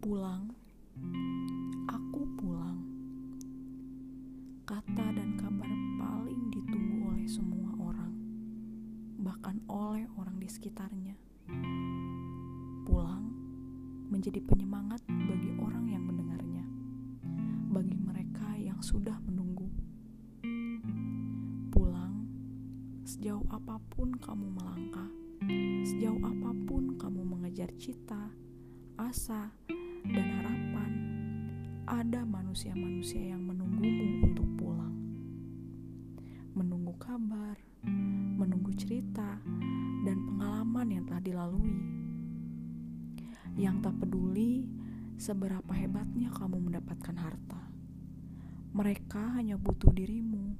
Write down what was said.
pulang, aku pulang. Kata dan kabar paling ditunggu oleh semua orang, bahkan oleh orang di sekitarnya. Pulang menjadi penyemangat bagi orang yang mendengarnya, bagi mereka yang sudah menunggu. Pulang sejauh apa pun kamu melangkah, sejauh apa pun kamu mengejar cita, asa, dan harapan, ada manusia-manusia yang menunggumu untuk pulang. Menunggu kabar, menunggu cerita, dan pengalaman yang telah dilalui. Yang tak peduli seberapa hebatnya kamu mendapatkan harta. Mereka hanya butuh dirimu